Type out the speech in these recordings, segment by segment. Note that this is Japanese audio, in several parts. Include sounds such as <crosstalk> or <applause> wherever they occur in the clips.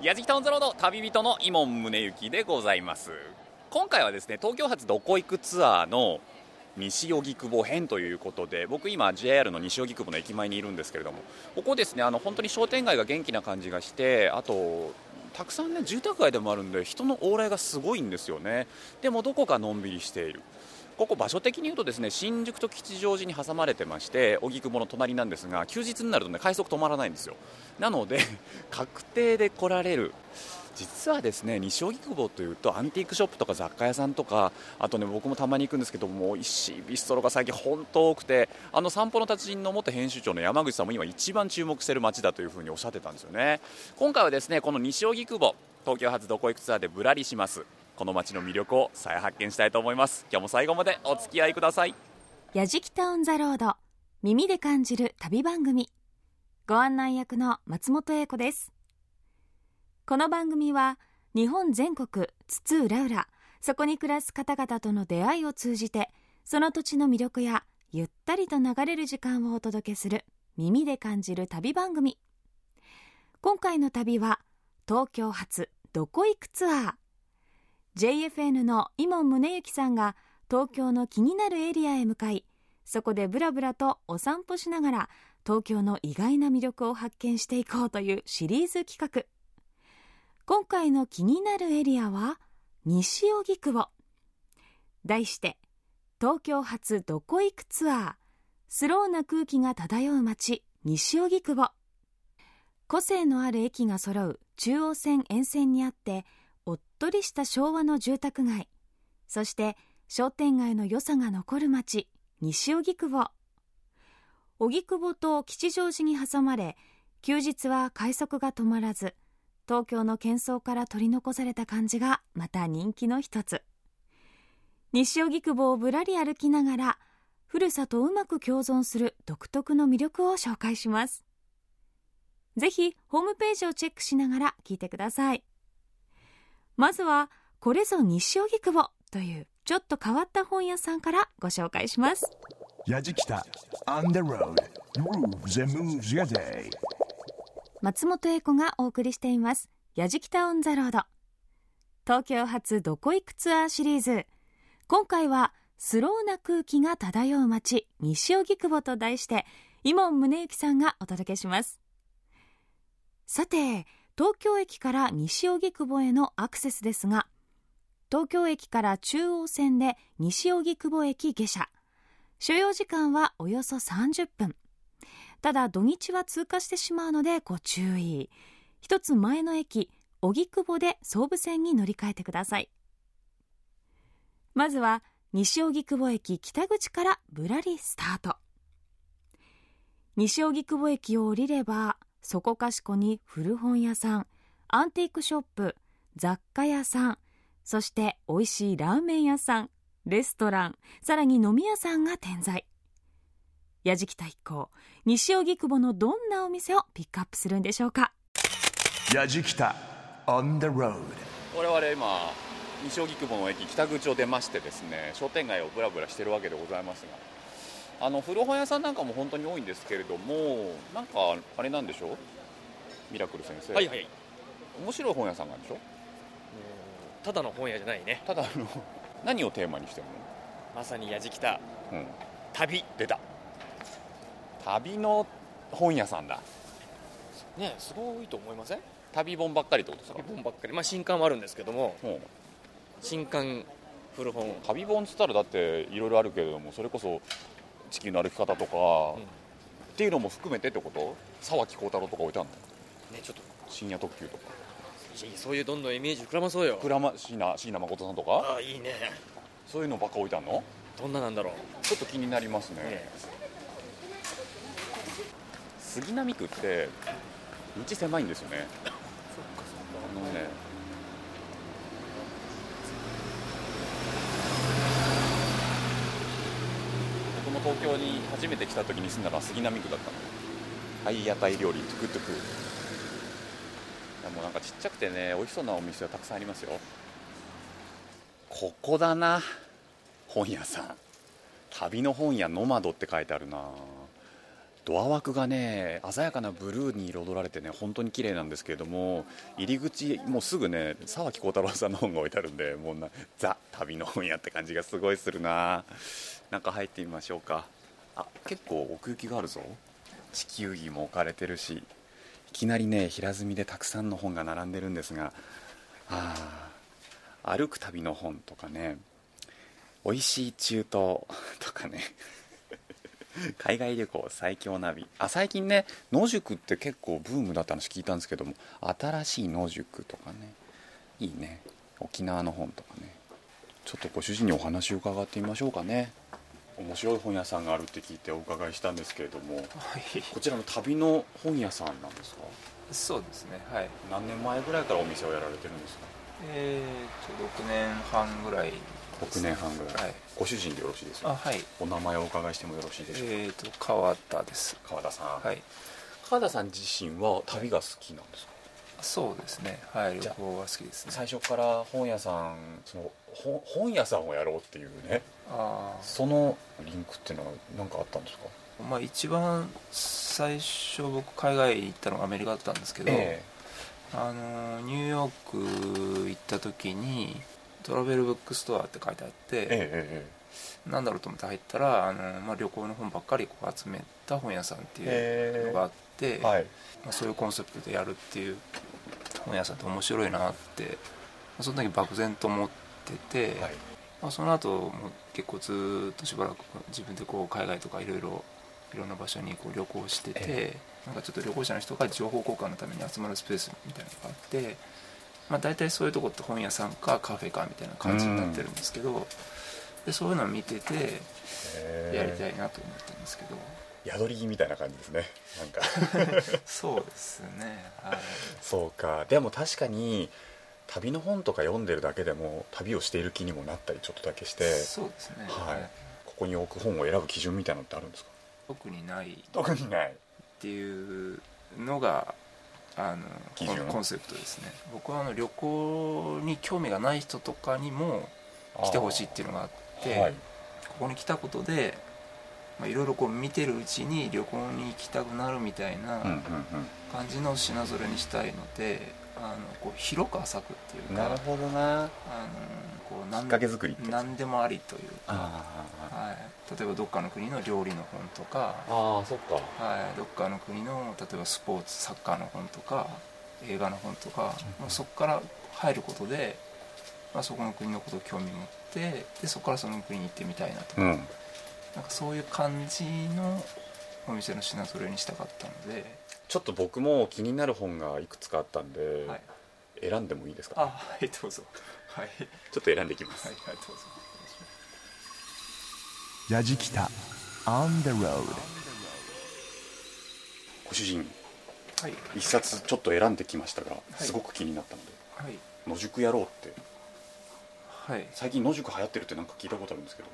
やじきたオンザロード旅人の伊門宗行でございます。今回はですね東京発どこ行くツアーの西荻窪編ということで僕今 JR の西荻窪の駅前にいるんですけれどもここですねあの本当に商店街が元気な感じがしてあとたくさんね住宅街でもあるんで人の往来がすごいんですよね。でもどこかのんびりしている。ここ場所的に言うとですね新宿と吉祥寺に挟まれてまして荻窪の隣なんですが休日になるとね快速止まらないんですよ。なので <laughs> 確定で来られる。実はですね西荻窪というとアンティークショップとか雑貨屋さんとかあとね僕もたまに行くんですけども美味しいビストロが最近本当多くてあの散歩の達人の元編集長の山口さんも今一番注目してる街だというふうにおっしゃってたんですよね。今回はですねこの西荻窪東京発どこ行くツアーでぶらりします。この街の魅力を再発見したいと思います。今日も最後までお付き合いください。やじきたオンザロード耳で感じる旅番組。ご案内役の松本英子です。この番組は日本全国津々浦々そこに暮らす方々との出会いを通じてその土地の魅力やゆったりと流れる時間をお届けする耳で感じる旅番組。今回の旅は東京発どこ行くツアー。JFN の伊門宗行さんが東京の気になるエリアへ向かいそこでブラブラとお散歩しながら東京の意外な魅力を発見していこうというシリーズ企画。今回の気になるエリアは西荻窪。題して東京発どこ行くツアースローな空気が漂う街西荻窪。個性のある駅が揃う中央線沿線にあっておっとりした昭和の住宅街。そして商店街の良さが残る街西荻窪。荻窪と吉祥寺に挟まれ休日は快速が止まらず東京の喧騒から取り残された感じがまた人気の一つ。西荻窪をぶらり歩きながら古さとうまく共存する独特の魅力を紹介します。ぜひホームページをチェックしながら聞いてください。まずはこれぞ西荻窪というちょっと変わった本屋さんからご紹介します。やじきた On the road Grooves and moves your day. 松本英子がお送りしています。やじきたオンザロード。東京発どこ行くツアーシリーズ。今回はスローな空気が漂う街西荻窪と題して伊門宗行さんがお届けします。さて東京駅から西荻窪へのアクセスですが東京駅から中央線で西荻窪駅下車。所要時間はおよそ30分。ただ土日は通過してしまうのでご注意。一つ前の駅荻窪で総武線に乗り換えてください。まずは西荻窪駅北口からぶらりスタート。西荻窪駅を降りればそこかしこに古本屋さんアンティークショップ雑貨屋さんそして美味しいラーメン屋さんレストランさらに飲み屋さんが点在。矢敷太一行西荻窪のどんなお店をピックアップするんでしょうか？やじきた On the road 我々今西荻窪の駅北口を出ましてですね商店街をぶらぶらしてるわけでございますがあの古本屋さんなんかも本当に多いんですけれどもなんかあれなんでしょう？ミラクル先生。はいはい。面白い本屋さんなんでしょただの本屋じゃないね。ただあの何をテーマにしてるまさにやじきた。のうん。旅出た。旅の本屋さんだ。ねすごいと思いません？旅本ばっかりってことですか？旅本ばっかり。まあ新刊もあるんですけどもうん。新刊古本。旅本っつったらだっていろいろあるけれどもそれこそ地球の歩き方とか、っていうのも含めてってこと？沢木耕太郎とか置いてあるの？ねちょっと。深夜特急とか。そういうどんどんイメージ膨らまそうよ。倉間椎名椎名誠さんとか？ああいいね。そういうのばっか置いてあるの？どんななんだろう。ちょっと気になりますね。ね。杉並区って道狭いんですよね。あのね東京に初めて来た時に住んだのは杉並区だったの。はい屋台料理トゥクトゥク。もうなんかちっちゃくてね美味しそうなお店がたくさんありますよ。ここだな。本屋さん。旅の本屋ノマドって書いてあるな。ドア枠がね鮮やかなブルーに彩られてね本当に綺麗なんですけれども入り口もうすぐね沢木耕太郎さんの本が置いてあるんでもうなザ旅の本屋って感じがすごいするな中入ってみましょうか。あ結構奥行きがあるぞ。地球儀も置かれてるしいきなりね平積みでたくさんの本が並んでるんですがあ歩く旅の本とかね美味しい中東とかね <laughs> 海外旅行最強ナビ。あ最近ね野宿って結構ブームだった話聞いたんですけども新しい野宿とかねいいね。沖縄の本とかね。ちょっとご主人にお話を伺ってみましょうかね。面白い本屋さんがあるって聞いてお伺いしたんですけれどもはい、こちらの旅の本屋さんなんですか？そうですね。はい。何年前ぐらいからお店をやられてるんですか？えーと6年半ぐらいです6年半ぐらい、はい。ご主人でよろしいですかあはい。お名前をお伺いしてもよろしいでしょうか、えーと川田です。川田さん、はい。川田さん自身は旅が好きなんですか？そうですね。はい旅行は好きですね。最初から本屋さんその本本屋さんをやろうっていうねあそのリンクっていうのは何かあったんですか？あまあ一番最初僕海外行ったのがアメリカだったんですけど、えあのニューヨーク行った時にトラベルブックストアって書いてあって、えええなんだろうと思って入ったらあの、まあ、旅行の本ばっかりこう集めた本屋さんっていうのがあって、え。はい。まあ、そういうコンセプトでやるっていう本屋さんって面白いなって、まあその時漠然と思ってて、はい。まあ、その後も結構ずーっとしばらく自分でこう海外とかいろいろいろんな場所にこう旅行してて、えなんかちょっと旅行者の人が情報交換のために集まるスペースみたいなのがあって、まあ、大体そういうとこって本屋さんかカフェかみたいな感じになってるんですけど、でそういうのを見ててえやりたいなと思ったんですけど、宿りみたいな感じですね。なんか。<laughs> そうですね。はい。そうか。でも確かに旅の本とか読んでるだけでも旅をしている気にもなったりちょっとだけしてそうですね、はい。ここに置く本を選ぶ基準みたいなのってあるんですか？特にない。っ特にない。ていうのがあの基準？コンセプトですね。僕はあの旅行に興味がない人とかにも来てほしいっていうのがあってはい。ここに来たことでまあいろいろこう見てるうちに旅行に行きたくなるみたいな感じの品揃えにしたいのであのこう広く浅くっていうかなるほどな。あのこう何きっかけ作り何でもありというか、あはい、例えばどっかの国の料理の本とか、ああそっか。はい、どっかの国の例えばスポーツサッカーの本とか映画の本とか、まあ、そこから入ることで、まあ、そこの国のことを興味持ってでそこからその国に行ってみたいなとか,、うんなんかそういう感じのお店の品揃えにしたかったので、ちょっと僕も気になる本がいくつかあったんで、はい、選んでもいいですか？あはいどうぞ。はい、はい、ちょっと選んでいきます、はいどうぞ。ヤジキタ On the road. ご主人はい。一冊ちょっと選んできましたが、すごく気になったのではい。野宿やろうって。はい。最近野宿流行ってるってなんか聞いたことあるんですけど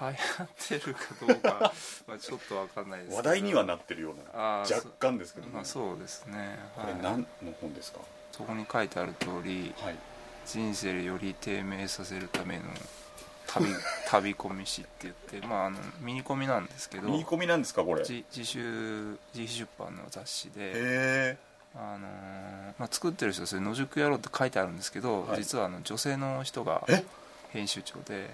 流行ってるかどうか <laughs> まあちょっとわかんないですけど。話題にはなってるような若干ですけどね、まあそうですね。これはい何の本ですか？そこに書いてある通りはい。人生より低迷させるための旅 <laughs> 旅込み誌って言ってまああのミニコミなんですけど見込みなんですかこれ？へ自自主自費出版の雑誌で、えあのーまあ、作ってる人はそれ野宿野郎って書いてあるんですけど、はい。実はあの女性の人がえ？編集長で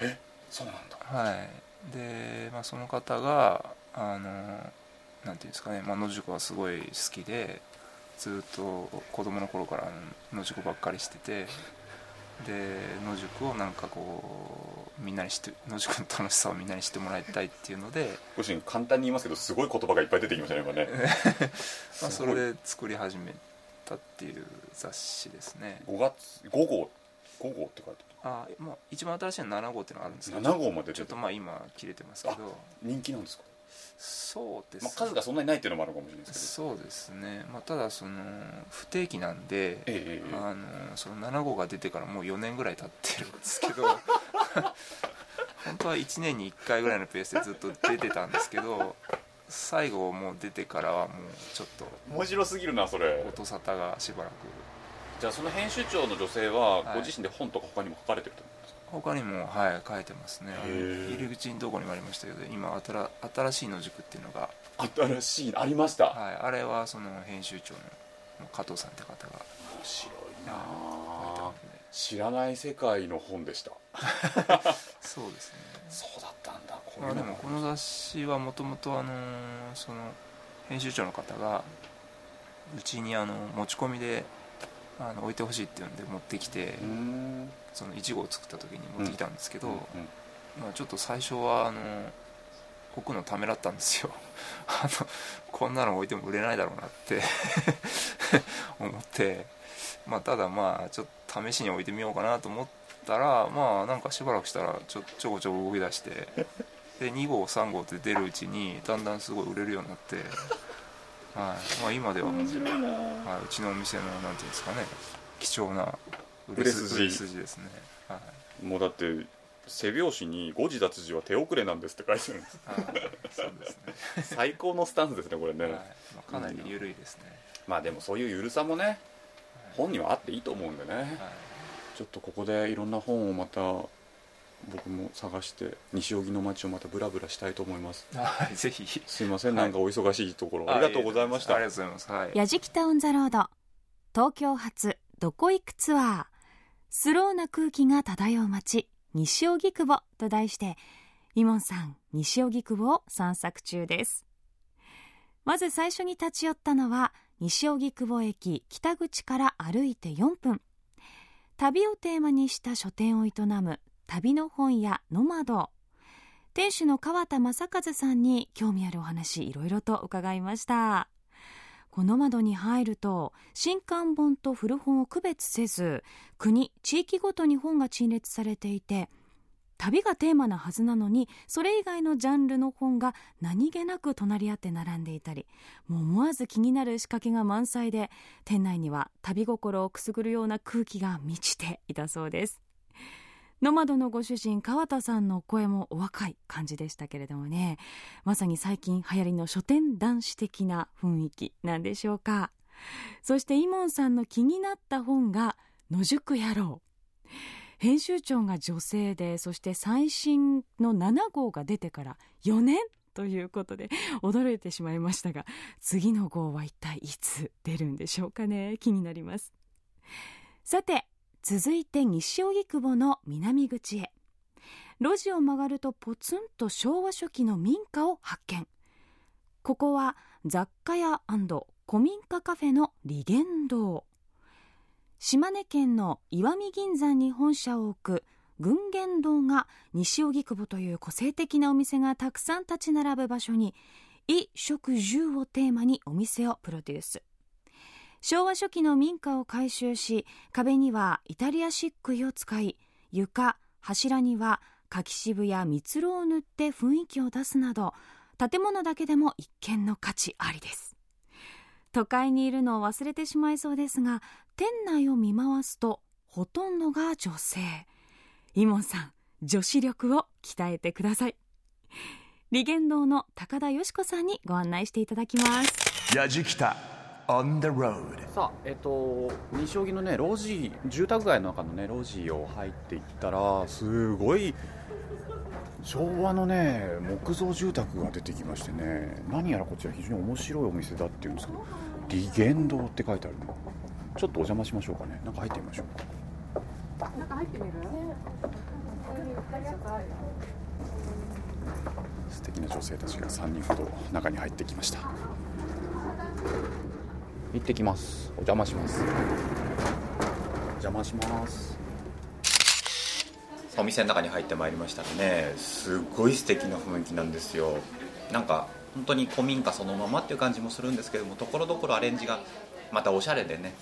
え？そうなんだ。はい。で、まあ、その方があのなんていうんですかね、まあ、野宿はすごい好きでずっと子供の頃から野宿ばっかりしててで野宿をなんかこうみんなに知って野宿の楽しさをみんなに知ってもらいたいっていうので、ご主人簡単に言いますけどすごい言葉がいっぱい出てきましたね今ね。<laughs> まあ、それで作り始めたっていう雑誌ですね。5月5号5号って書いてあ、まあ、一番新しいのは7号っていうのがあるんですけど7号まで出てる。ちょっとまあ今切れてますけど人気なんですか、そうですまあ、数がそんなにないっていうのもあるかもしれないですそうですね、まあ、ただその不定期なんで、けどええあのその7号が出てからもう4年ぐらい経ってるんですけど <laughs> 本当は1年に1回ぐらいのペースでずっと出てたんですけど最後もう出てからはもうちょっとえ面白すぎるなそれ。音沙汰がしばらくじゃあその編集長の女性ははい。ご自身で本とか他にも書かれてると思うんですか、他にもはい書いてますね。入り口のところにもありましたけど今新新しい野宿っていうのが、新しいの？ありました？はい、あれはその編集長の加藤さんって方が。面白いなので知らない世界の本でした。<laughs> そうですね。そうだったんだ。こまあ、でもこの雑誌はもともとあのその編集長の方がうちにあの持ち込みであの置いてほしいっていうんで持ってきてその1号を作った時に持ってきたんですけど、うんまあ、ちょっと最初はあの置くのためらったんですよ。<laughs> あのこんなの置いても売れないだろうなって <laughs> 思って、まあ、ただまあちょっと試しに置いてみようかなと思ったらまあなんかしばらくしたらちょちょこちょこ動き出してで2号3号って出るうちにだんだんすごい売れるようになって、はい。まあ、今でははい、うちのお店のなんていうんですかね。貴重な売れ筋売れ筋。ですね、はい。もうだって背拍子に誤字脱字は手遅れなんですって書いてあるんです。はい、そうですね。<laughs> 最高のスタンスですねこれね、はい。まあ、かなり緩いですね、まあでもそういうゆるさもね本にはあっていいと思うんでね。はい。ちょっとここでいろんな本をまた僕も探して西荻の街をまたブラブラしたいと思います。<laughs> はい、ぜひ。すいません、はい。なんかお忙しいところありがとうございました。ありがとうございます。はい。やじきたオンザロード。東京発どこ行くツアースローな空気が漂う街西荻窪と題してイモンさん西荻窪を散策中です。まず最初に立ち寄ったのは西荻窪駅北口から歩いて4分。旅をテーマにした書店を営む旅の本屋ノマド。店主の川田正和さんに興味あるお話いろいろと伺いました。この窓に入ると新刊本と古本を区別せず国地域ごとに本が陳列されていて旅がテーマなはずなのにそれ以外のジャンルの本が何気なく隣り合って並んでいたりもう思わず気になる仕掛けが満載で店内には旅心をくすぐるような空気が満ちていたそうです。ノマドのご主人川田さんの声もお若い感じでしたけれどもね。まさに最近流行りの書店男子的な雰囲気なんでしょうか。そしてイモンさんの気になった本が「野宿野郎」編集長が女性でそして最新の7号が出てから4年ということで驚いてしまいましたが次の号は一体いつ出るんでしょうかね。気になります。さて続いて西荻窪の南口へ。路地を曲がるとポツンと昭和初期の民家を発見。ここは雑貨屋古民家カフェの利元堂。島根県の石見銀山に本社を置く群言堂が西荻窪という個性的なお店がたくさん立ち並ぶ場所に衣食住をテーマにお店をプロデュース。昭和初期の民家を改修し壁にはイタリア漆喰を使い床柱には柿渋や蜜ろを塗って雰囲気を出すなど建物だけでも一見の価値ありです。都会にいるのを忘れてしまいそうですが店内を見回すとほとんどが女性。イモンさん女子力を鍛えてください。利元堂の高田よし子さんにご案内していただきます。やじきた。On the road. さあえっと西荻のね路地住宅街の中のね路地を入っていったらすごい昭和のね木造住宅が出てきましてね。何やらこちら非常に面白いお店だっていうんですけど利元堂って書いてあるの。ちょっとお邪魔しましょうかね。中入ってみましょうか。素敵な女性たちが3人ほど中に入ってきました行ってきます。お邪魔します。邪魔します。お店の中に入ってまいりましたねすごい素敵な雰囲気なんですよ。なんか本当に古民家そのままっていう感じもするんですけどもところどころアレンジがまたおしゃれでね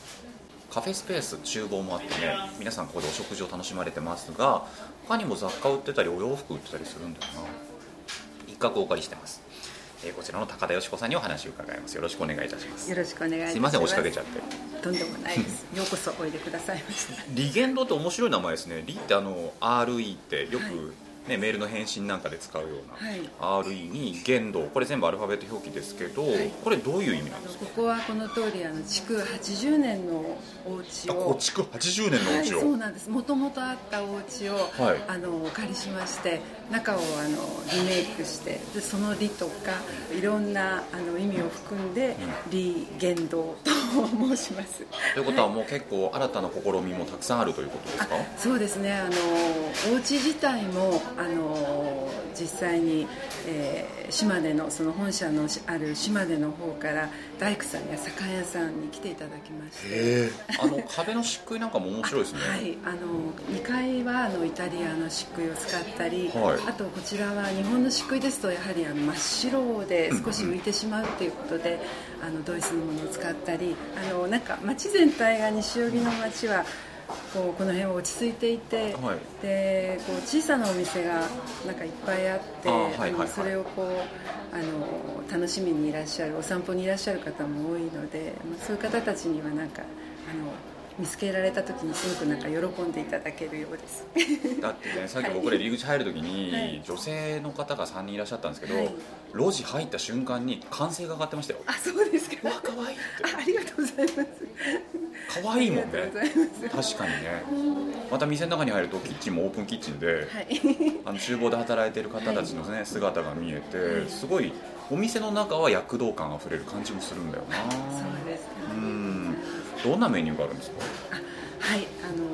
カフェスペース厨房もあってね皆さんここでお食事を楽しまれてますが他にも雑貨売ってたりお洋服売ってたりするんだよな。一角お借りしてます、えーこちらの高田よし子さんにお話を伺います。よろしくお願いいたします。よろしくお願いす。すいません押しかけちゃって。とんでもないです。<laughs> ようこそおいでくださいました。リゲンドって面白い名前ですね。リってあの RE ってよはい。くね、メールの返信なんかで使うような、はい。RE に限度これ全部アルファベット表記ですけど、はい。これどういう意味なんですか？ここはこの通りあの築80年のお家あをこ築80年のおはい、家を、そうなんです。もともとあったお家を、はい。あのお借りしまして中をあのリメイクしてでその「理」とかいろんなあの意味を含んで「理言動」と申します。ということはもう結構新たな試みもたくさんあるということですか？そうですね。あのお家自体もあの実際に、えー島根のその本社のある島根の方から大工さんや酒屋さんに来ていただきまして。あの <laughs> 壁の漆喰なんかも面白いですね、はい、あの2階はあのイタリアの漆喰を使ったり、はいあとこちらは日本の漆喰ですとやはりあの真っ白で少し浮いてしまうということで、あのドイツのものを使ったりあのなんか街全体が西荻の街はこうこの辺は落ち着いていて、はい。でこう小さなお店がなんかいっぱいあってあはいはいそれをこうあの楽しみにいらっしゃるお散歩にいらっしゃる方も多いので、まあ、そういう方たちにはなんかあの見つけられた時にすごくなんか喜んでいただけるようです。だってねさっき僕ら入り口入るときに、はい。女性の方が3人いらっしゃったんですけど、はい路地入った瞬間に歓声が上がってましたよ。あそうですか。わ可愛いって。あありがとうございます。可愛いもんね。確かにね。また店の中に入るとキッチンもオープンキッチンで、はい。あの厨房で働いてる方たちのね、姿が見えてすごいお店の中は躍動感あふれる感じもするんだよな。そうですか。うんどんなメニューがあるんですか？はいあの、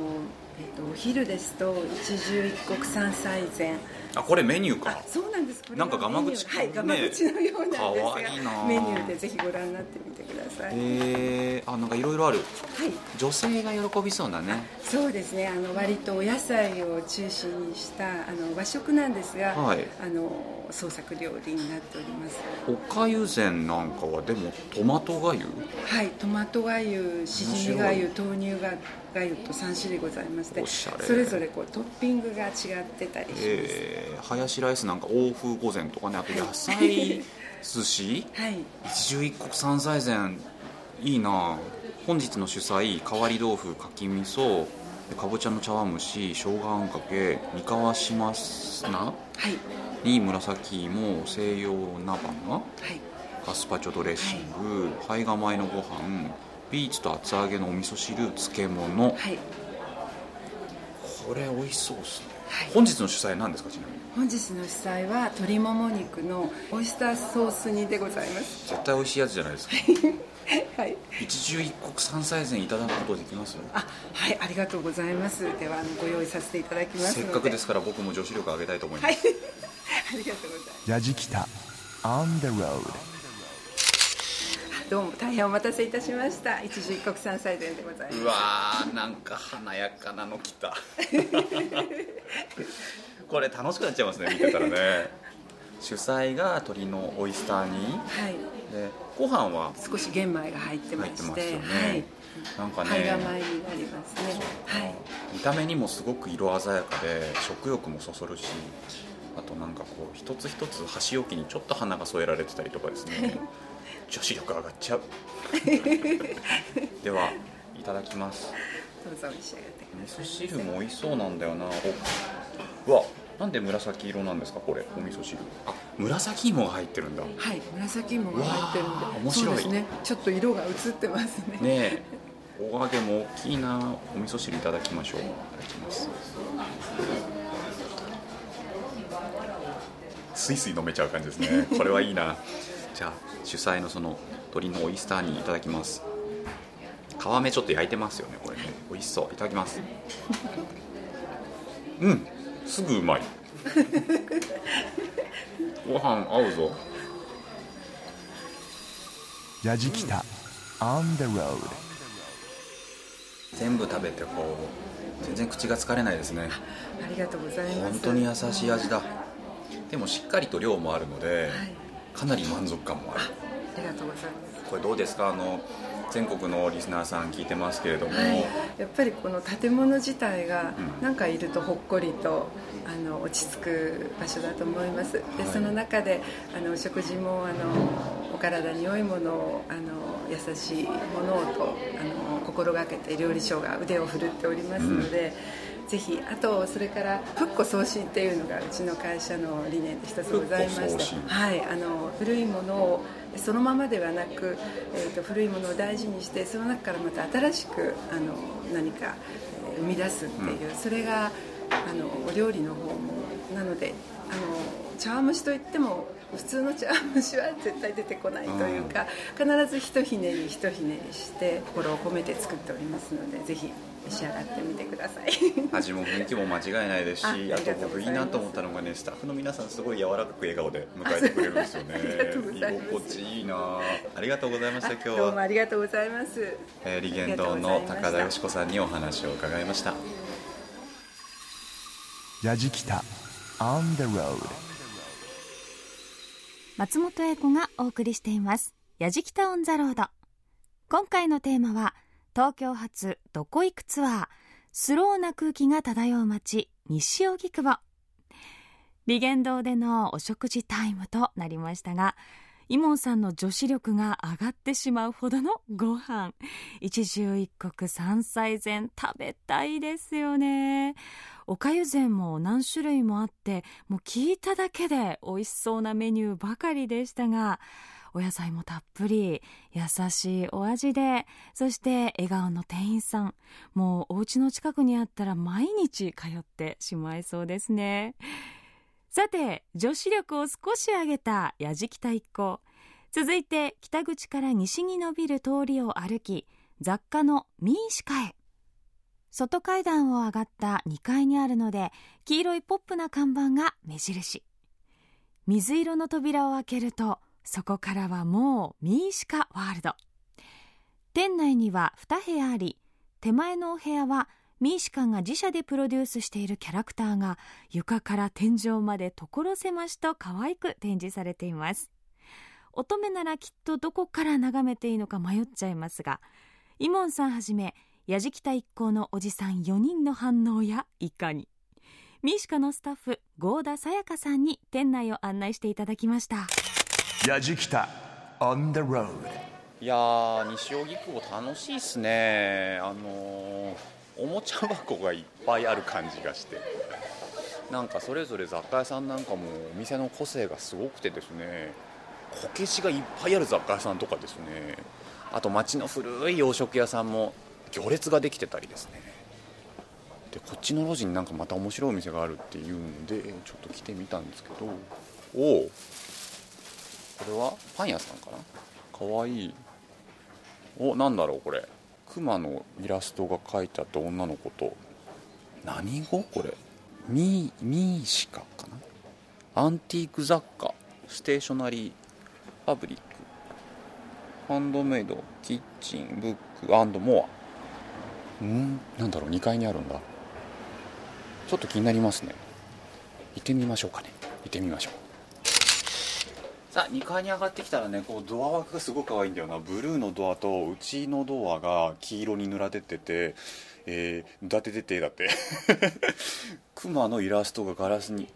えっとお昼ですと一汁一国三菜膳。あこれメニューか。あそうなんです。なんかガマ口はいねガマ口のようなんですがメニューでぜひご覧になってみてください、えー、あなんかいろいろある。はい。女性が喜びそうだね。そうですね。あの割とお野菜を中心にしたあの和食なんですが、はい。あの創作料理になっております。おかゆ膳なんかはでもトマトがゆはいトマトがゆしじみがゆ豆乳ががゆと3種類ございましてそれぞれこうトッピングが違ってたりします、えー、ハヤシライスなんか欧風御膳とかねあと野菜 <laughs> 寿司。はい。一汁一国三菜膳いいな。本日の主菜変わり豆腐かき味噌かぼちゃの茶碗蒸し生姜あんかけ三河島砂はい。に紫芋西洋菜花はい。ガスパチョドレッシング胚芽米のご飯ビーツと厚揚げのお味噌汁漬物。はい。これ美味しそうですね、はい。本日の主菜何ですかちなみに？本日の主菜は鶏もも肉のオイスターソース煮でございます。絶対美味しいやつじゃないですか。<laughs> はい。一汁一国三菜膳いただくことできますあはいありがとうございます。ではあのご用意させていただきますので。せっかくですから僕も女子力上げたいと思います、はい。<laughs> ありがとうございますどうも大変お待たせいたしました。一汁一国三菜膳でございます。うわーなんか華やかなの来た。<laughs> これ楽しくなっちゃいますね見てたらね。主菜が鶏のオイスター煮。はい。でご飯は？少し玄米が入ってま入ってしてますよね、はい。なんかね。になりますね。はい。見た目にもすごく色鮮やかで食欲もそそるしあとなんかこう一つ一つ箸置きにちょっと花が添えられてたりとかですね女子力上がっちゃう。<laughs> ではいただきます。どうぞ召し上がってください。味噌汁も美味しそうなんだよな。おうわなんで紫色なんですかこれお味噌汁。あ紫芋が入ってるんだ。ねはい紫芋が入ってるんで。面白い。ですね。ちょっと色が映ってますね。え。お揚げも大きいな。お味噌汁いただきましょう。いただきます。スイスイ飲めちゃう感じですね。これはいいなじゃあ主菜のその鶏のオイスターにいただきます。皮目ちょっと焼いてますよねこれね。美味しそう。いただきます。うん。すぐうまい。<laughs> ご飯合うぞ。ヤジキタ On the road 全部食べてこう全然口が疲れないですね。ありがとうございます。本当に優しい味だ。でもしっかりと量もあるのではいかなり満足感もある。ありがとうございます。これどうですか？あの全国のリスナーさん聞いてますけれども、はい、やっぱりこの建物自体がうん。なんかいるとほっこりとあの落ち着く場所だと思います。で、はい。その中であのお食事もあのお体に良いものをあの優しいものをとあの心がけて料理長が腕を振るっておりますので、ぜひあとそれから復古送信っていうのがうちの会社の理念で一つございまして復古送信。はいあの古いものをそのままではなく、えー、と古いものを大事にしてその中からまた新しくあの何か、えー生み出すっていう、それがあのお料理の方もなのであの茶碗蒸しといっても普通の茶碗蒸しは絶対出てこないというか、必ずひとひねりひとひねりして心を込めて作っておりますのでぜひ召し上がってみてください。味も雰囲気も間違いないですしあと僕いいなと思ったのがねスタッフの皆さんすごい柔らかく笑顔で迎えてくれるんですよね。居心地いいな。ありがとうございました今日どうもは、ありがとうございます。えー、リゲン堂の高田よし子さんにお話を伺いました。やじきた On the road 松本英子がお送りしています「やじきた On the Road」今回のテーマは東京発どこ行くツアースローな空気が漂う街西荻窪。利玄堂でのお食事タイムとなりましたがイモンさんの女子力が上がってしまうほどのご飯。一汁一国三菜膳食べたいですよね。おかゆ膳も何種類もあってもう聞いただけで美味しそうなメニューばかりでしたがお野菜もたっぷり優しいお味でそして笑顔の店員さん。もうお家の近くにあったら毎日通ってしまいそうですね。さて女子力を少し上げたやじきた一行。続いて北口から西に伸びる通りを歩き雑貨のミーシカへ。外階段を上がった2階にあるので黄色いポップな看板が目印。水色の扉を開けるとそこからはもうミーシカワールド。店内には2部屋あり手前のお部屋はミーシカが自社でプロデュースしているキャラクターが床から天井まで所狭しと可愛く展示されています。乙女ならきっとどこから眺めていいのか迷っちゃいますがイモンさんはじめやじきた一行のおじさん4人の反応やいかに。ミーシカのスタッフ合田さやかさんに店内を案内していただきました。やじきた On the road いや西荻窪楽しいっすね。あのーおもちゃ箱がいっぱいある感じがして。なんかそれぞれ雑貨屋さんなんかもお店の個性がすごくてですね。こけしがいっぱいある雑貨屋さんとかですね。あと町の古い洋食屋さんも行列ができてたりですね。でこっちの路地になんかまた面白いお店があるっていうんでちょっと来てみたんですけど。おおこれは？パン屋さんかな？かわいい。おなんだろうこれ。クマのイラストが描いてあった女の子と。何語？これ。ミーミーシカかな？アンティーク雑貨。ステーショナリーファブリック。ハンドメイド。キッチン。ブック。モア。うん？なんだろう2階にあるんだ。ちょっと気になりますね。行ってみましょうかね。行ってみましょう。さあ2階に上がってきたらねこうドア枠がすごく可愛いんだよな。ブルーのドアと内のドアが黄色に塗られててえー、だてててだって。<laughs> クマのイラストがガラスに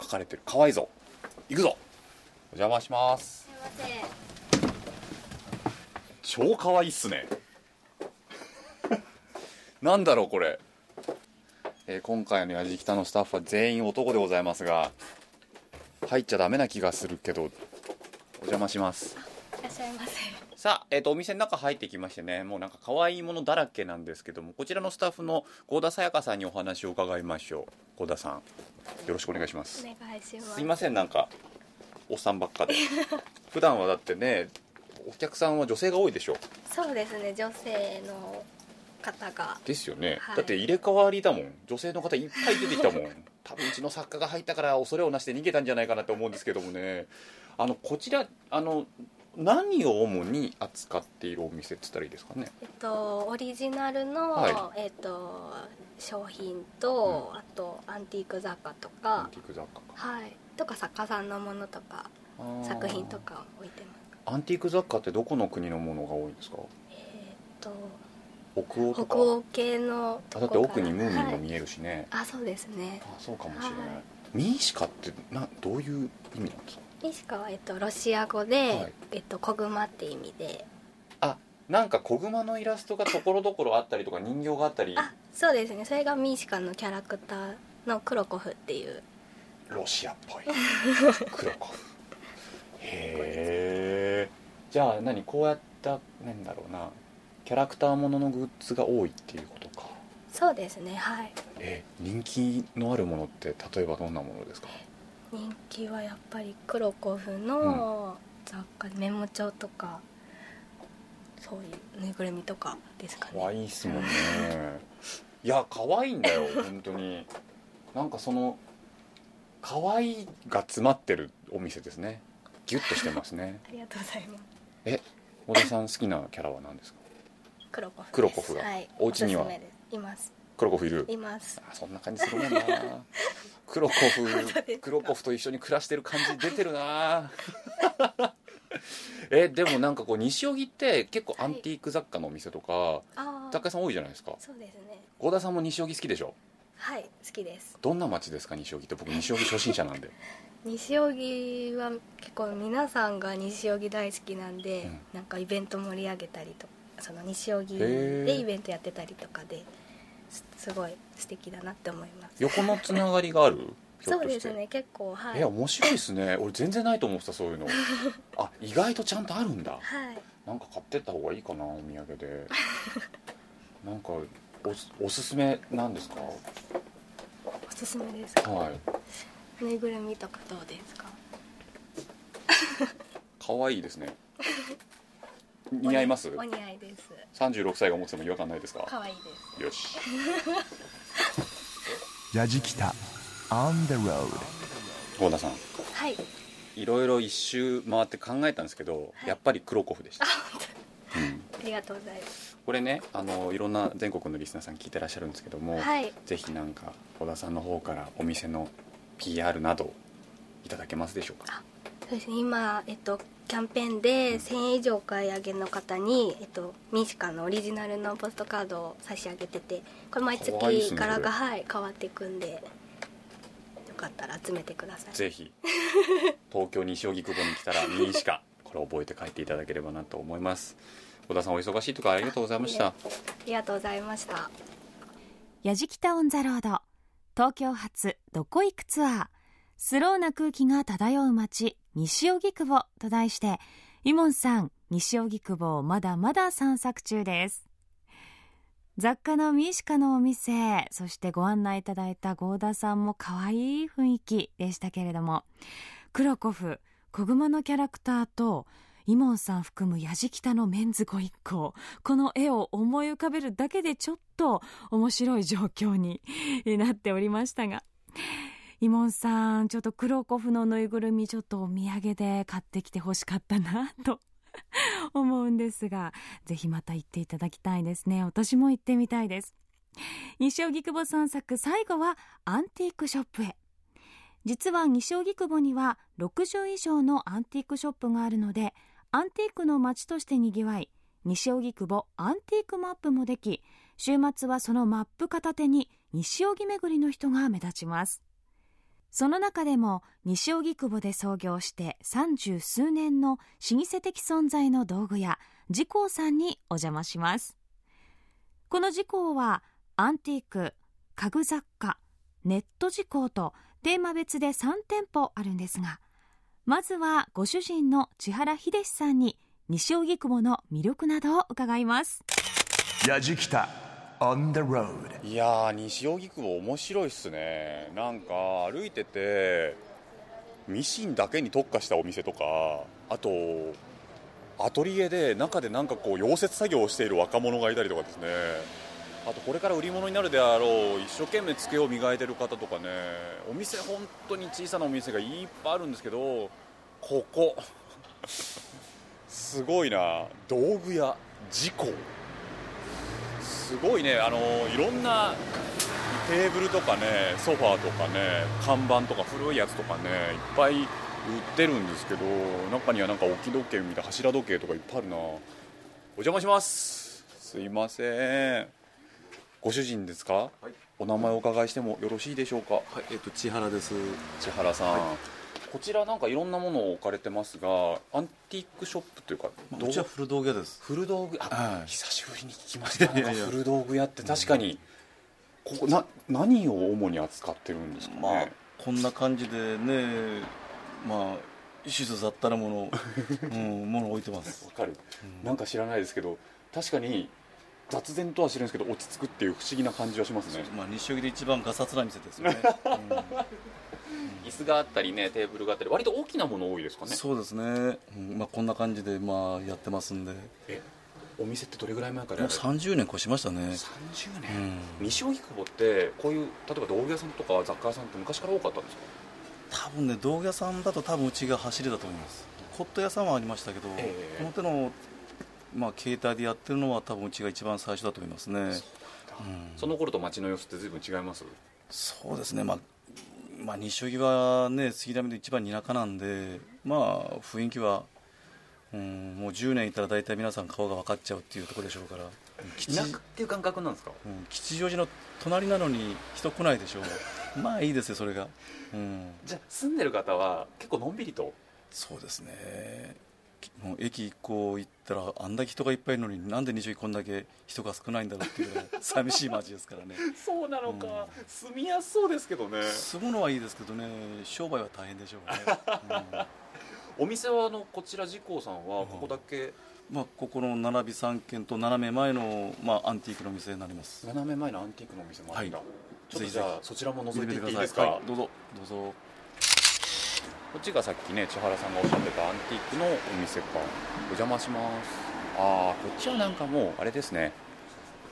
描かれてる。可愛いぞ。行くぞ。お邪魔します。超可愛いっすね。<laughs> なんだろうこれ、えー今回のやじきたのスタッフは全員男でございますが入っちゃダメな気がするけどお邪魔します。いらっしゃいませ。さあ、えー、とお店の中入ってきましてねもうなんか可愛いものだらけなんですけどもこちらのスタッフの合田さやかさんにお話を伺いましょう。合田さんよろしくお願いします。お願いします。すいませんなんかおっさんばっかで。<laughs> 普段はだってねお客さんは女性が多いでしょそうですね女性の方が。ですよね、はい。だって入れ替わりだもん。女性の方いっぱい出てきたもん。<laughs> 多分うちの作家が入ったから恐れをなして逃げたんじゃないかなと思うんですけどもねあのこちらあの何を主に扱っているお店って言ったらいいですかね？えっとオリジナルの、はえっと商品と、あとアンティーク雑貨とアンかティーク雑貨か。はい。とか作家さんのものとか作品とか置いてます。アンティーク雑貨ってどこの国のものが多いんですか？えっと北欧とか。北欧系のあだって奥にムーミンはいが見えるしね、あそうですね。あそうかもしれない、はい。ミーシカってなどういう意味なんですか？ミシカは、えっと、ロシア語で、はい。えっと、子熊って意味で。あなんか子熊のイラストがところどころあったりとか人形があったり。あそうですね。それがミーシカのキャラクターのクロコフっていう。ロシアっぽい。<laughs> クロコフ。へえじゃあ何こうやったなんだろうな。キャラクターもののグッズが多いっていうことか。そうですね。はい。え人気のあるものって例えばどんなものですか？人気はやっぱりクロコフの雑貨、メモ帳とかそういうぬいぐるみとかですかね。可愛いっすもんね。いや <laughs> 可愛いんだよ本当に。なんかその可愛いが詰まってるお店ですね。ギュッとしてますね。<laughs> ありがとうございます。え小田さん好きなキャラは何ですか？クロコフです。クロコフがはい、お家には？います。クロコフいる？います。あそんな感じするもんなクロコフクロコフと一緒に暮らしてる感じ出てるな。<laughs> えでもなんかこう西荻って結構アンティーク雑貨のお店とか、ああ雑貨屋さん多いじゃないですか。そうですね。合田さんも西荻好きでしょ？はい好きです。どんな街ですか西荻って？僕西荻初心者なんで。<laughs> 西荻は結構皆さんが西荻大好きなんで、うん。なんかイベント盛り上げたりとその西荻でイベントやってたりとかですすごい素敵だなって思います。横のつながりがある？<laughs> そうですね結構はい。え面白いですね。俺全然ないと思ってたそういうの。<laughs> あ意外とちゃんとあるんだ。はい。なんか買ってった方がいいかなお土産で。なんかおすおすすめなんですか？おすすめですか？はい。ぬいぐるみとかどうですか？<laughs> 可愛いですね似合います？お似合いです。36歳が持ってても違和感ないですか？可愛いです。よし。ヤジキタ on the road 郷田さん。はい。いろいろ一周回って考えたんですけど、はい。やっぱりクロコフでした、うん、ありがとうございます。これねあのいろんな全国のリスナーさん聞いてらっしゃるんですけども、はい。ぜひなんか小田さんの方からお店の PR などいただけますでしょうか？そうですね。今、えっと、キャンペーンで1000円以上お買い上げの方に、えっと、ミシカのオリジナルのポストカードを差し上げててこれ毎月柄が、そはい、変わっていくんでよかったら集めてください。ぜひ <laughs> 東京西荻窪に来たらミニシカこれ覚えて帰っていただければなと思います。小田さんお忙しいところありがとうございました。ありがとうございました。やじきたオンザロード東京発どこ行くツアー。スローな空気が漂う街西荻窪と題してイモンさん西荻窪まだまだ散策中です。雑貨のミシカのお店そしてご案内いただいた合田さんも可愛い雰囲気でしたけれどもクロコフ小熊のキャラクターとイモンさん含むやじきたのメンズご一行この絵を思い浮かべるだけでちょっと面白い状況になっておりましたが。イモンさんちょっとクロコフのぬいぐるみちょっとお土産で買ってきてほしかったなと。<laughs> 思うんですがぜひまた行っていただきたいですね。私も行ってみたいです。西荻窪散策最後はアンティークショップへ。実は西荻窪には60以上のアンティークショップがあるのでアンティークの街としてにぎわい西荻窪アンティークマップもでき週末はそのマップ片手に西荻巡りの人が目立ちます。その中でも西荻窪で創業して三十数年の老舗的存在の道具屋自光さんにお邪魔します。この自光はアンティーク家具雑貨ネット自光とテーマ別で3店舗あるんですがまずはご主人の千原秀さんに西荻窪の魅力などを伺います。ヤジキタ on the road. いやー西荻窪面白いっすね。なんか歩いててミシンだけに特化したお店とかあとアトリエで中でなんかこう溶接作業をしている若者がいたりとかですね。あとこれから売り物になるであろう一生懸命机を磨いてる方とかね。お店本当に小さなお店がいっぱいあるんですけどここ。すごいな。道具屋事故。すごいね。あのいろんなテーブルとかねソファーとかね看板とか古いやつとかねいっぱい売ってるんですけど中にはなんか置き時計みたいな柱時計とかいっぱいあるな。お邪魔します。すいません。ご主人ですか、お名前お伺いしてもよろしいでしょうか？はい、えっと千原です。千原さん、こちらなんかいろんなものを置かれてますがアンティークショップというかまあうちは古道具屋です。古道具？あ、はい。久しぶりに聞きました。古道具屋って確かに、ここな何を主に扱ってるんですかね、まあこんな感じでねまあ一種雑多なもの、<laughs> うん、ものを置いてます。わかる、なんか知らないですけど確かに雑然とは知るんですけど落ち着くっていう不思議な感じはしますね。まあ西荻で一番ガサツな店ですよね、<laughs> 椅子があったりねテーブルがあったり割と大きなもの多いですかね。そうですね、うんまあ、こんな感じでまあやってますんで。お店ってどれぐらい前からうやられて30年越しましたね。30年、うん。西荻窪ってこういう例えば道具屋さんとか雑貨屋さんって昔から多かったんですか？多分ね道具屋さんだと多分うちが走りだと思います。骨董屋さんはありましたけど、ええ。この手の、まあ、携帯でやってるのは多分うちが一番最初だと思いますね。うんその頃と街の様子って随分違います？そうですね。まあまあ、西荻はね杉並で一番田舎なんでまあ雰囲気は、うん、もう10年いたら大体皆さん顔が分かっちゃうっていうところでしょうから。吉田舎っていう感覚なんですか？うん吉祥寺の隣なのに人来ないでしょう。<laughs> まあいいですよそれが、うん、じゃあ住んでる方は結構のんびりと？そうですねもう駅こう行ったらあんだけ人がいっぱいいるのになんで西荻こんだけ人が少ないんだろうっていうぐらい <laughs> 寂しい街ですからね。そうなのか、住みやすそうですけどね。住むのはいいですけどね。商売は大変でしょうね、お店はあのこちら自光さんはここだけ？うんまあ、ここの並び3軒と斜め前の、まあ、アンティークの店になります。斜め前のアンティークのお店もあるんだ、はい。ちょっとじゃあそちらも覗いていっていいですか、はい。どうぞ。どうぞこっちがさっきね千原さんがおっしゃってたアンティークのお店か。お邪魔します。ああこっちはなんかもうあれですね。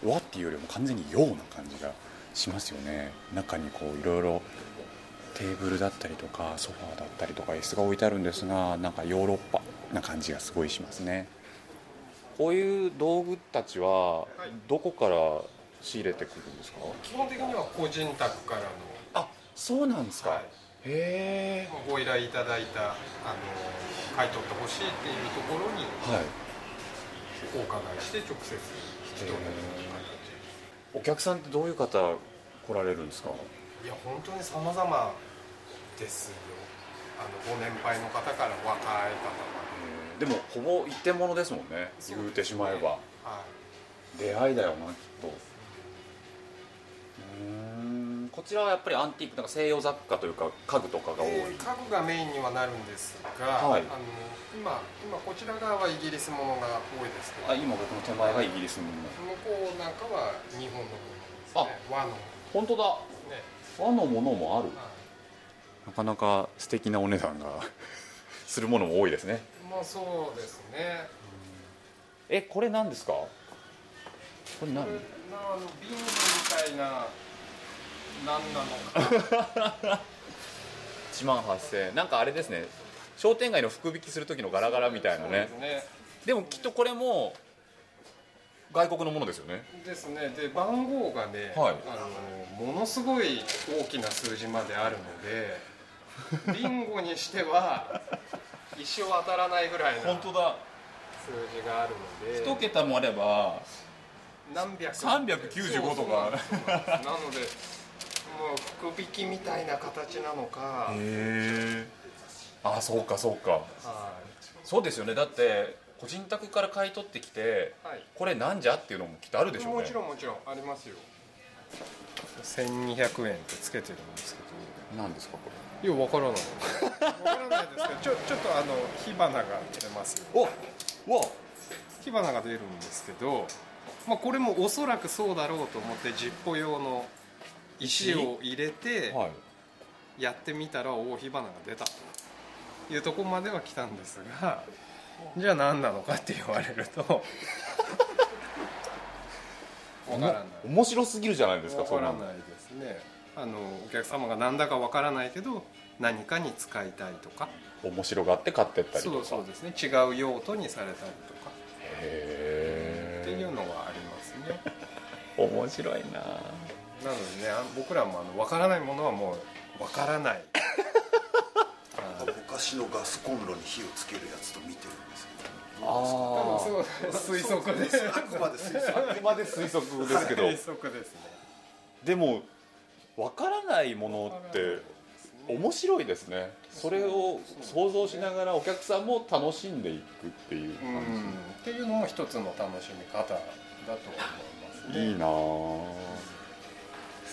和っていうよりも完全に洋な感じがしますよね。中にこういろいろテーブルだったりとかソファーだったりとか椅子が置いてあるんですがなんかヨーロッパな感じがすごいしますね。こういう道具たちはどこから仕入れてくるんですか？基本的には個人宅からの、あそうなんですか、はいへえご依頼いただいたあの買い取ってほしいっていうところにはい。お伺いして直接引き取るお客さんってどういう方来られるんですか？形いや本当に様々ですよ。あのご年配の方から若い方まで。もほぼ一点物ですもんね。で言うてしまえば。はい。出会いだよなきっと。うーんこちらはやっぱりアンティークなんか西洋雑貨というか家具とかが多い、えー家具がメインにはなるんですが、はい。あの今今こちら側はイギリスものが多いですけど。あ今僕の手前がイギリスの。向こうなんかは日本のものですね。和の。ね本当だ。和のものもある。なかなか素敵なお値段が <laughs> するものも多いですね。まあそうですね。えこれ何ですか？これ何？これなあのビンゴみたいな何なのか1万8000円。なんかあれですね。商店街の福引きする時のガラガラみたいなね。ですね。でもきっとこれも外国のものですよね。ですね。で番号がね、はい。あのものすごい大きな数字まであるのでビンゴにしては一生当たらないぐらいな数だ。字があるので。一桁もあれば何百。395とか。なのでもう福引きみたいな形なのか、へえあそうかそうか。はそうですよね。だって個人宅から買い取ってきていはい。これなんじゃっていうのもきっとあるでしょうね。もちろんもちろんありますよ。1200円ってつけてるんですけ何ですかこどいやわからない。わからないですけどちょちょっとあの火花が出ます。おわ火花が出るんですけど、まあ、これもおそらくそうだろうと思ってジッポ用の石を入れてはい。やってみたら大火花が出たというところまでは来たんですがじゃあ何なのかって言われるとわからない。面白すぎるじゃないですかわそんなの。からないですね。あのお客様が何だかわからないけど何かに使いたいとか。面白がって買ってったりとか。そうそうですね。違う用途にされたりとか。へっていうのはありますね。え <laughs> 面白いななのでねあ僕らもあの分からないものはもう分からない。<laughs> 昔のガスコンロに火をつけるやつと見てるんですけど。あそう推測ですあくまで推測あくまで推測ですけど。推測ですね。でもわからないものって面白いですね。それを想像しながらお客さんも楽しんでいくっていううん。感っていうのも一つの楽しみ方だと思いますじ、ね。いいなあ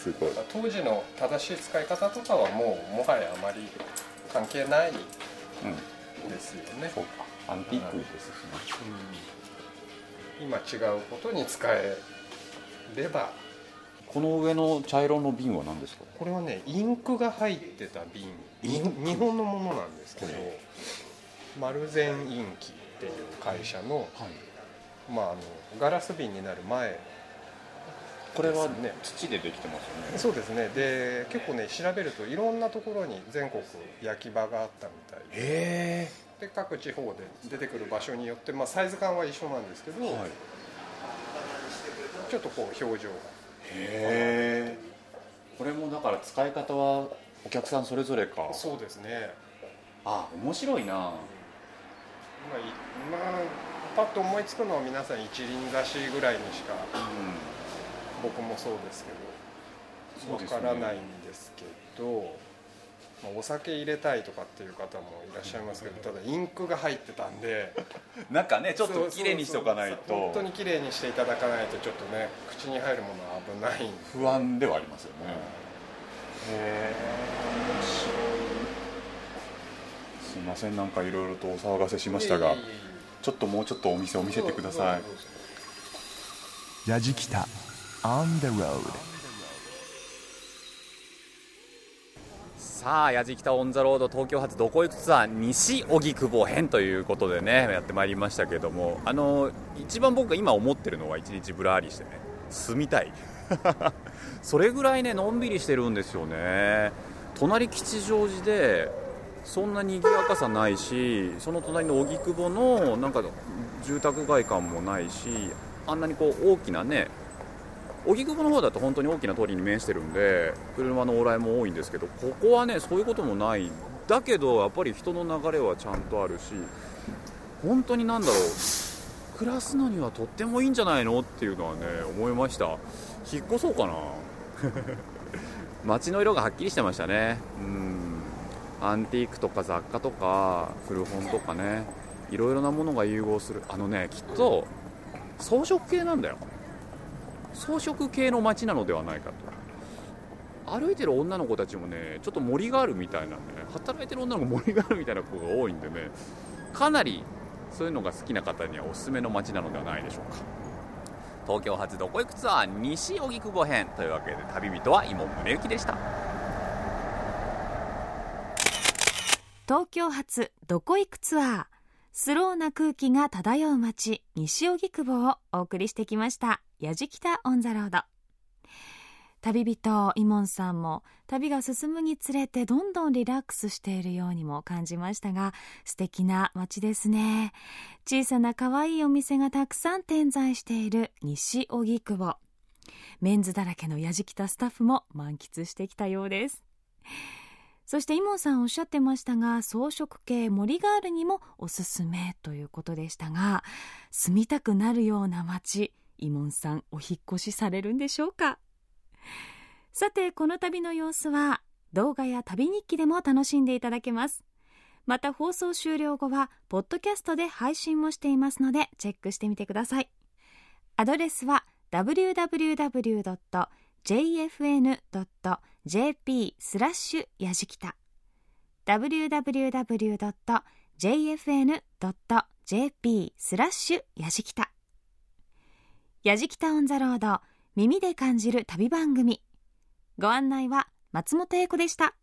すごい。当時の正しい使い方とかはもうもはやあまり関係ないうんですよね、そうか。アンティークですしね。うん。今違うことに使えれば。この上の茶色の瓶は何ですか？これはねインクが入ってた瓶。日本日本のものなんですけど丸善インキっていう会社の,、まあ、あのガラス瓶になる前これはね土でできてますよね。そうですね。で結構ね調べるといろんなところに全国焼き場があったみたいで。へで各地方で出てくる場所によって、まあ、サイズ感は一緒なんですけど、はい。ちょっとこう表情が。へえ。これもだから使い方はお客さんそれぞれか。そうですね。あ面白いな。まあ、いまあ、パッと思いつくのは皆さん一輪挿しぐらいにしか、僕もそうですけどわからないんですけど、まあ、お酒入れたいとかっていう方もいらっしゃいますけどただインクが入ってたんで <laughs> なんかねちょっと綺麗にしておかないそうそう本当とに綺麗にしていただかないとちょっとね口に入るものは危ない。んで不安ではありますよね。へえすいませんなんかいろいろとお騒がせしましたがちょっともうちょっとお店を見せてください。やじきた On the road. さあ「やじきた On the Road 東京発どこ行くツアー西荻窪編」ということでねやってまいりましたけどもあの一番僕が今思ってるのは一日ぶらりしてね住みたい。<laughs> それぐらいねのんびりしてるんですよね。隣吉祥寺でそんな賑やかさないしその隣の荻窪のなんか住宅街感もないしあんなにこう大きなね荻窪の方だと本当に大きな通りに面してるんで車の往来も多いんですけどここはねそういうこともない。だけどやっぱり人の流れはちゃんとあるし本当になんだろう暮らすのにはとってもいいんじゃないのっていうのはね思いました。引っ越そうかな。<laughs> 街の色がはっきりしてましたね。うん。アンティークとか雑貨とか古本とかねいろいろなものが融合する。あのねきっと装飾系なんだよ。装飾系の街なのではないかと。歩いてる女の子たちもねちょっと森があるみたいなんでね働いてる女の子森があるみたいな子が多いんでねかなりそういうのが好きな方にはおすすめの街なのではないでしょうか。東京発どこ行くツアー西荻窪編というわけで旅人は今宗行でした。東京発どこ行くツアー。スローな空気が漂う街西荻窪をお送りしてきました。やじきたオンザロード。旅人イモンさんも旅が進むにつれてどんどんリラックスしているようにも感じましたが素敵な街ですね。小さな可愛いお店がたくさん点在している西荻窪。メンズだらけのやじきたスタッフも満喫してきたようです。そしてイモンさんおっしゃってましたが装飾系森ガールにもおすすめということでしたが住みたくなるような街イモンさんお引越しされるんでしょうか？さてこの旅の様子は動画や旅日記でも楽しんでいただけます。また放送終了後はポッドキャストで配信もしていますのでチェックしてみてください。アドレスは www.jfn.jp スラッシュやじきた。www.jfn.jp スラッシュやじきた。やじきたオンザロード耳で感じる旅番組。ご案内は松本英子でした。